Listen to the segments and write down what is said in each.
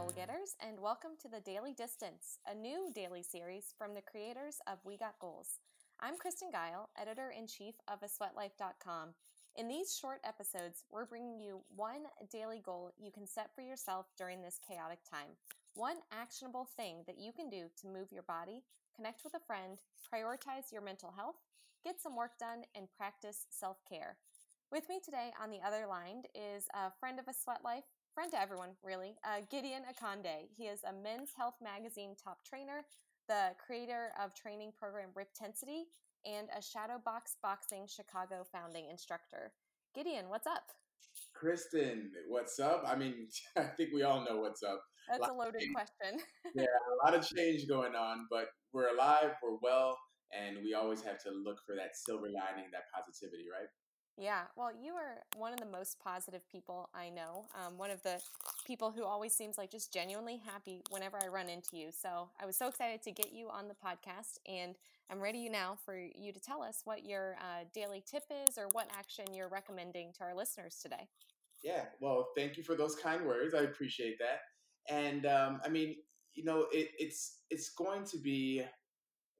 goal getters, and welcome to the Daily Distance, a new daily series from the creators of We Got Goals. I'm Kristen Geil, editor in chief of asweatlife.com. In these short episodes, we're bringing you one daily goal you can set for yourself during this chaotic time. One actionable thing that you can do to move your body, connect with a friend, prioritize your mental health, get some work done, and practice self care. With me today on the other line is a friend of a sweat life, friend to everyone, really, uh, Gideon Akande. He is a Men's Health Magazine top trainer, the creator of training program Riptensity, and a Shadowbox Boxing Chicago founding instructor. Gideon, what's up? Kristen, what's up? I mean, I think we all know what's up. That's a, a loaded question. yeah, a lot of change going on, but we're alive, we're well, and we always have to look for that silver lining, that positivity, right? Yeah, well, you are one of the most positive people I know. Um, one of the people who always seems like just genuinely happy whenever I run into you. So I was so excited to get you on the podcast, and I'm ready now for you to tell us what your uh, daily tip is or what action you're recommending to our listeners today. Yeah, well, thank you for those kind words. I appreciate that. And um, I mean, you know, it, it's it's going to be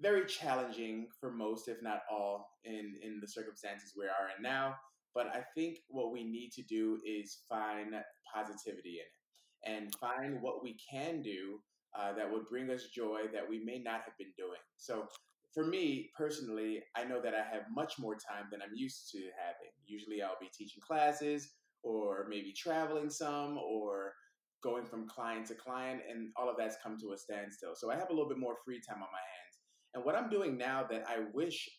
very challenging for most, if not all, in in the circumstances we are in now. But I think what we need to do is find positivity in it and find what we can do uh, that would bring us joy that we may not have been doing. So for me personally, I know that I have much more time than I'm used to having. Usually I'll be teaching classes or maybe traveling some or going from client to client, and all of that's come to a standstill. So I have a little bit more free time on my hands. And what I'm doing now that I wish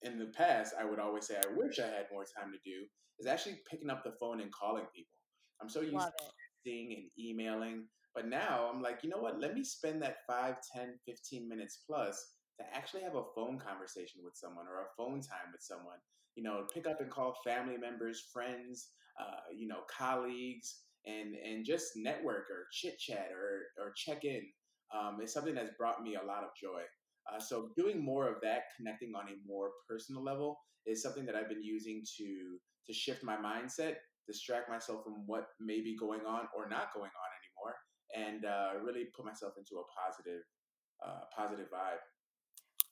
in the past I would always say I wish I had more time to do is actually picking up the phone and calling people. I'm so used Love to texting and emailing, but now I'm like, you know what? Let me spend that 5, 10, 15 minutes plus to actually have a phone conversation with someone or a phone time with someone. You know, pick up and call family members, friends, uh, you know, colleagues, and and just network or chit chat or or check in. Um, it's something that's brought me a lot of joy. Uh, so doing more of that, connecting on a more personal level, is something that I've been using to to shift my mindset, distract myself from what may be going on or not going on anymore, and uh, really put myself into a positive uh, positive vibe.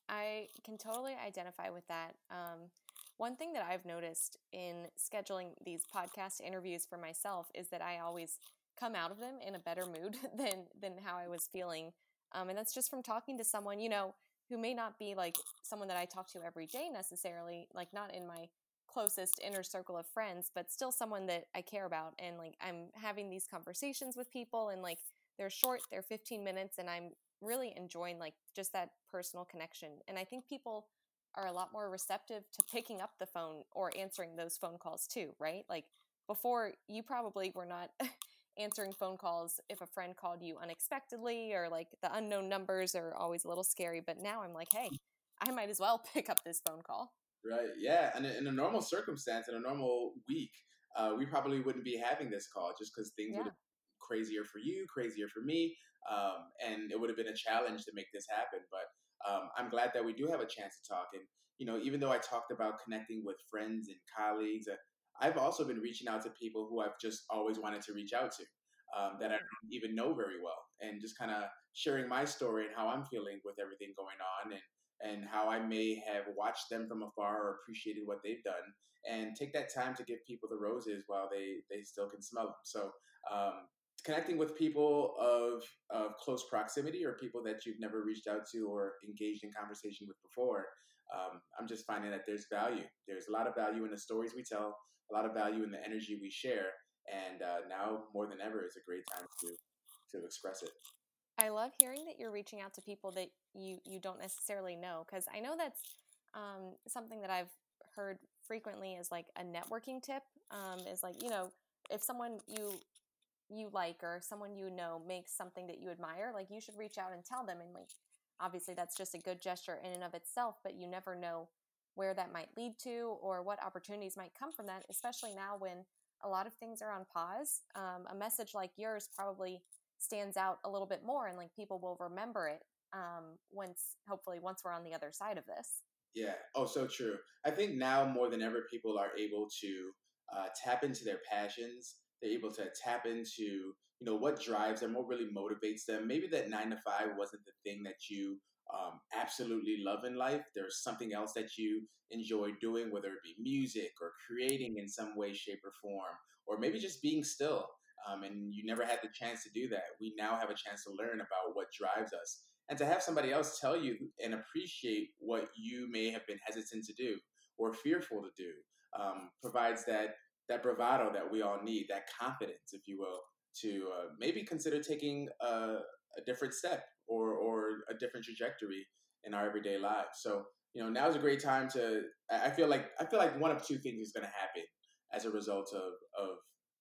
I can totally identify with that. Um, one thing that I've noticed in scheduling these podcast interviews for myself is that I always come out of them in a better mood than than how I was feeling. Um, and that's just from talking to someone, you know, who may not be like someone that I talk to every day necessarily, like not in my closest inner circle of friends, but still someone that I care about. And like I'm having these conversations with people and like they're short, they're 15 minutes, and I'm really enjoying like just that personal connection. And I think people are a lot more receptive to picking up the phone or answering those phone calls too, right? Like before, you probably were not answering phone calls if a friend called you unexpectedly or like the unknown numbers are always a little scary. But now I'm like, hey, I might as well pick up this phone call. Right. Yeah. And in a normal circumstance, in a normal week, uh, we probably wouldn't be having this call just because things yeah. would have crazier for you, crazier for me, um, and it would have been a challenge to make this happen. But um, I'm glad that we do have a chance to talk. And you know, even though I talked about connecting with friends and colleagues, uh, I've also been reaching out to people who I've just always wanted to reach out to um, that I don't even know very well, and just kind of sharing my story and how I'm feeling with everything going on, and and how I may have watched them from afar or appreciated what they've done, and take that time to give people the roses while they they still can smell them. So. Um, connecting with people of, of close proximity or people that you've never reached out to or engaged in conversation with before um, i'm just finding that there's value there's a lot of value in the stories we tell a lot of value in the energy we share. And uh, now more than ever is a great time to to express it. I love hearing that you're reaching out to people that you you don't necessarily know because I know that's um, something that I've heard frequently is like a networking tip um, is like you know if someone you you like or someone you know makes something that you admire like you should reach out and tell them and like obviously that's just a good gesture in and of itself but you never know where that might lead to or what opportunities might come from that, especially now when a lot of things are on pause. Um, a message like yours probably stands out a little bit more and like people will remember it um, once, hopefully, once we're on the other side of this. Yeah. Oh, so true. I think now more than ever, people are able to uh, tap into their passions they're able to tap into you know what drives them, what really motivates them. Maybe that nine to five wasn't the thing that you um, absolutely love in life. There's something else that you enjoy doing, whether it be music or creating in some way, shape, or form, or maybe just being still. Um, and you never had the chance to do that. We now have a chance to learn about what drives us and to have somebody else tell you and appreciate what you may have been hesitant to do or fearful to do um, provides that that bravado that we all need, that confidence, if you will, to uh, maybe consider taking a, a, different step or or a different trajectory in our everyday lives. So you know now is a great time to. I feel like I feel like one of two things is going to happen as a result of of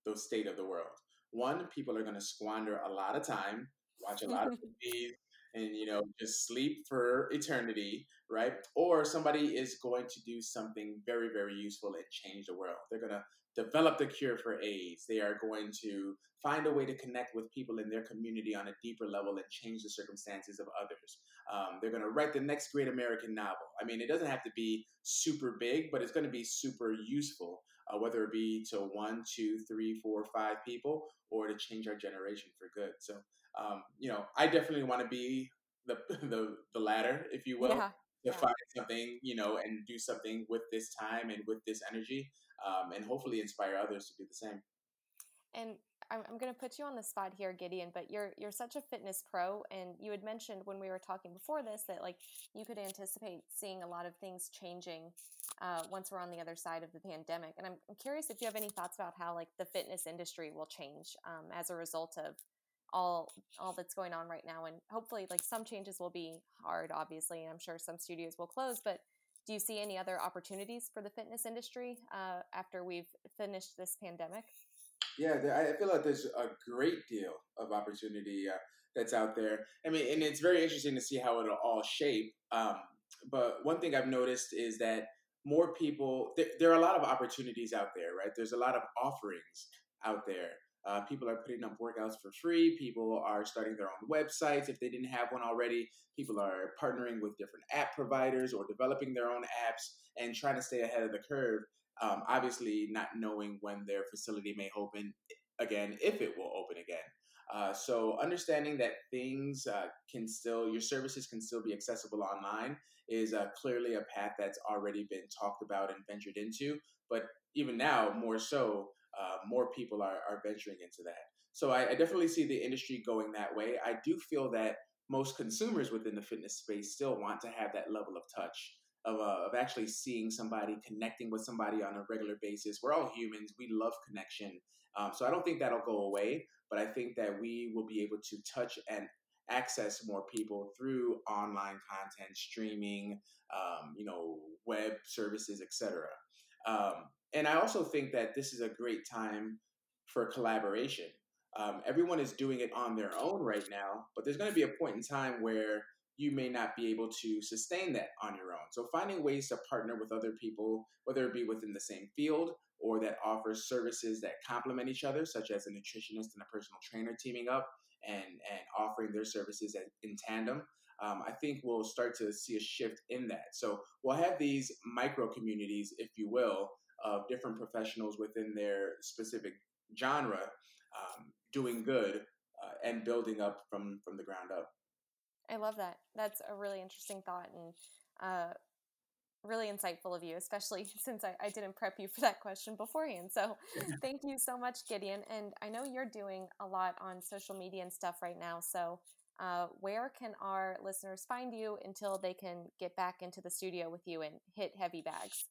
the state of the world. One, people are going to squander a lot of time, watch a lot of movies, and you know just sleep for eternity right? Or somebody is going to do something very very useful and change the world. They're going to develop the cure for aids. They are going to find a way to connect with people in their community on a deeper level and change the circumstances of others. Um, they're going to write the next great american novel. I mean it doesn't have to be super big but it's going to be super useful uh, whether it be to one two three four five people or to change our generation for good so um, you know, I definitely want to be the the the latter, if you will, yeah. to find something, you know, and do something with this time and with this energy, um, and hopefully inspire others to do the same. And I'm, I'm going to put you on the spot here, Gideon. But you're you're such a fitness pro, and you had mentioned when we were talking before this that like you could anticipate seeing a lot of things changing uh, once we're on the other side of the pandemic. And I'm, I'm curious if you have any thoughts about how like the fitness industry will change um, as a result of all all that's going on right now and hopefully like some changes will be hard obviously and i'm sure some studios will close but do you see any other opportunities for the fitness industry uh, after we've finished this pandemic yeah i feel like there's a great deal of opportunity uh, that's out there i mean and it's very interesting to see how it'll all shape um, but one thing i've noticed is that more people there, there are a lot of opportunities out there right there's a lot of offerings out there uh, people are putting up workouts for free. People are starting their own websites if they didn't have one already. People are partnering with different app providers or developing their own apps and trying to stay ahead of the curve. Um, obviously, not knowing when their facility may open again, if it will open again. Uh, so, understanding that things uh, can still, your services can still be accessible online is uh, clearly a path that's already been talked about and ventured into. But even now, more so, uh, more people are, are venturing into that. So I, I definitely see the industry going that way. I do feel that most consumers within the fitness space still want to have that level of touch of, uh, of actually seeing somebody connecting with somebody on a regular basis. We're all humans. We love connection. Um, so i don't think that'll go away but i think that we will be able to touch and access more people through online content streaming um, you know web services etc um, and I also think that this is a great time for collaboration. Um, everyone is doing it on their own right now, but there's going to be a point in time where you may not be able to sustain that on your own. So finding ways to partner with other people, whether it be within the same field or that offers services that complement each other, such as a nutritionist and a personal trainer teaming up and and offering their services in tandem. Um, I think we'll start to see a shift in that. So we'll have these micro communities, if you will, of different professionals within their specific genre um, doing good uh, and building up from from the ground up. I love that. That's a really interesting thought and uh, really insightful of you, especially since I, I, didn't prep you for that question beforehand. So thank you so much, Gideon. And I know you're doing a lot on social media and stuff right now. So uh, where can our listeners find you until they can get back into the studio with you and hit heavy bags?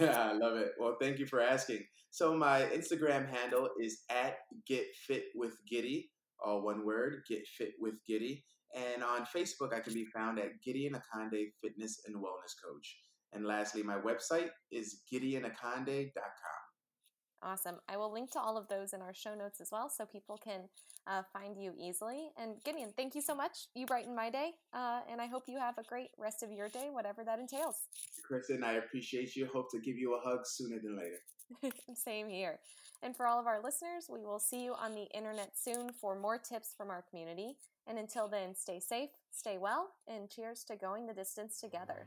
Yeah, I love it. Well, thank you for asking. So my Instagram handle is at Get Fit with Giddy, all one word, Get Fit with Giddy. And on Facebook, I can be found at Gideon Akande Fitness and Wellness Coach. And lastly, my website is gideonakande.com. Awesome. I will link to all of those in our show notes as well so people can uh, find you easily. And Gideon, thank you so much. You brighten my day. Uh, and I hope you have a great rest of your day, whatever that entails. Kristen, I appreciate you. Hope to give you a hug sooner than later. Same here. And for all of our listeners, we will see you on the internet soon for more tips from our community. And until then, stay safe, stay well, and cheers to going the distance together.